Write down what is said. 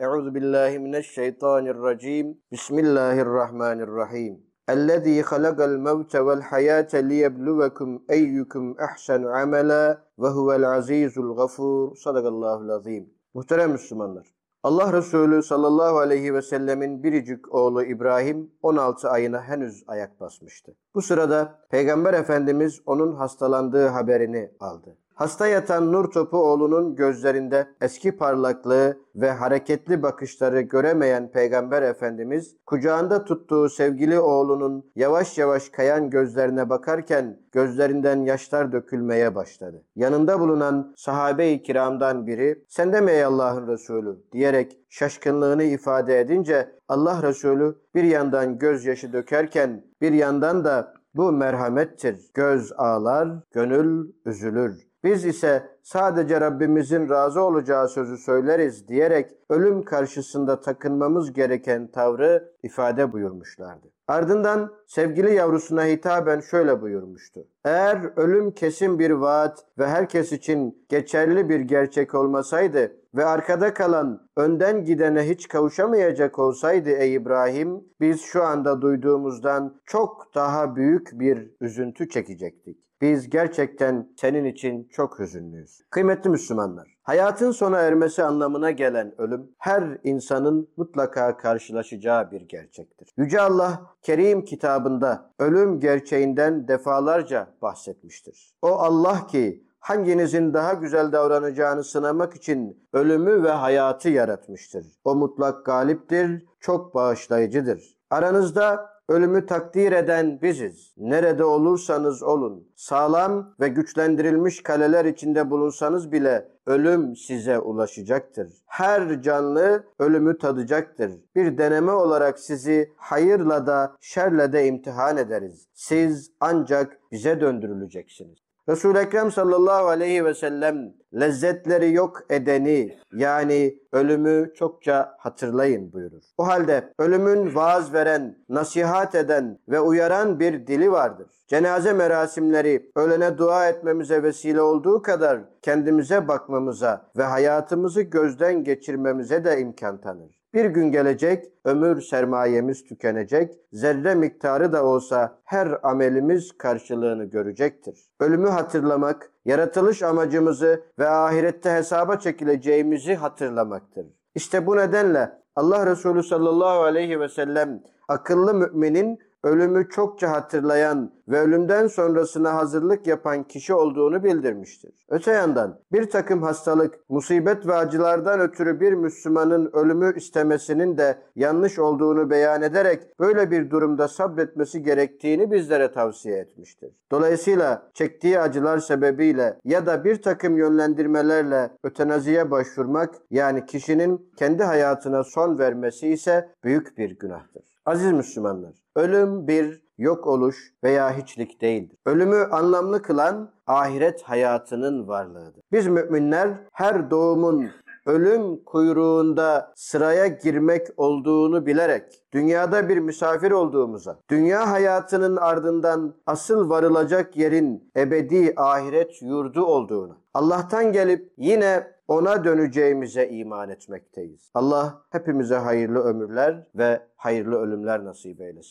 Euzu billahi mineşşeytanirracim. Bismillahirrahmanirrahim. اَلَّذ۪ي خَلَقَ الْمَوْتَ وَالْحَيَاةَ لِيَبْلُوَكُمْ اَيُّكُمْ اَحْسَنُ عَمَلًا وَهُوَ الْعَز۪يزُ الْغَفُورُ Sadakallahul azim. Muhterem Müslümanlar. Allah Resulü sallallahu aleyhi ve sellemin biricik oğlu İbrahim 16 ayına henüz ayak basmıştı. Bu sırada Peygamber Efendimiz onun hastalandığı haberini aldı. Hasta yatan nur topu oğlunun gözlerinde eski parlaklığı ve hareketli bakışları göremeyen Peygamber Efendimiz kucağında tuttuğu sevgili oğlunun yavaş yavaş kayan gözlerine bakarken gözlerinden yaşlar dökülmeye başladı. Yanında bulunan sahabe-i kiramdan biri sen de mi ey Allah'ın Resulü diyerek şaşkınlığını ifade edince Allah Resulü bir yandan gözyaşı dökerken bir yandan da bu merhamettir. Göz ağlar, gönül üzülür. Biz ise sadece Rabbimizin razı olacağı sözü söyleriz diyerek ölüm karşısında takınmamız gereken tavrı ifade buyurmuşlardı. Ardından sevgili yavrusuna hitaben şöyle buyurmuştu. Eğer ölüm kesin bir vaat ve herkes için geçerli bir gerçek olmasaydı ve arkada kalan önden gidene hiç kavuşamayacak olsaydı ey İbrahim biz şu anda duyduğumuzdan çok daha büyük bir üzüntü çekecektik. Biz gerçekten senin için çok hüzünlüyüz. Kıymetli Müslümanlar, hayatın sona ermesi anlamına gelen ölüm her insanın mutlaka karşılaşacağı bir gerçektir. Yüce Allah Kerim kitabında ölüm gerçeğinden defalarca bahsetmiştir. O Allah ki hanginizin daha güzel davranacağını sınamak için ölümü ve hayatı yaratmıştır. O mutlak galiptir, çok bağışlayıcıdır. Aranızda Ölümü takdir eden biziz. Nerede olursanız olun. Sağlam ve güçlendirilmiş kaleler içinde bulunsanız bile ölüm size ulaşacaktır. Her canlı ölümü tadacaktır. Bir deneme olarak sizi hayırla da şerle de imtihan ederiz. Siz ancak bize döndürüleceksiniz. Resul-i Ekrem sallallahu aleyhi ve sellem lezzetleri yok edeni yani ölümü çokça hatırlayın buyurur. O halde ölümün vaaz veren, nasihat eden ve uyaran bir dili vardır. Cenaze merasimleri ölene dua etmemize vesile olduğu kadar kendimize bakmamıza ve hayatımızı gözden geçirmemize de imkan tanır. Bir gün gelecek, ömür sermayemiz tükenecek, zerre miktarı da olsa her amelimiz karşılığını görecektir. Ölümü hatırlamak, yaratılış amacımızı ve ahirette hesaba çekileceğimizi hatırlamaktır. İşte bu nedenle Allah Resulü sallallahu aleyhi ve sellem akıllı müminin ölümü çokça hatırlayan ve ölümden sonrasına hazırlık yapan kişi olduğunu bildirmiştir. Öte yandan bir takım hastalık, musibet ve acılardan ötürü bir Müslümanın ölümü istemesinin de yanlış olduğunu beyan ederek böyle bir durumda sabretmesi gerektiğini bizlere tavsiye etmiştir. Dolayısıyla çektiği acılar sebebiyle ya da bir takım yönlendirmelerle ötenaziye başvurmak yani kişinin kendi hayatına son vermesi ise büyük bir günahtır. Aziz Müslümanlar, ölüm bir yok oluş veya hiçlik değildir. Ölümü anlamlı kılan ahiret hayatının varlığıdır. Biz müminler her doğumun ölüm kuyruğunda sıraya girmek olduğunu bilerek dünyada bir misafir olduğumuza, dünya hayatının ardından asıl varılacak yerin ebedi ahiret yurdu olduğunu, Allah'tan gelip yine ona döneceğimize iman etmekteyiz. Allah hepimize hayırlı ömürler ve hayırlı ölümler nasip eylesin.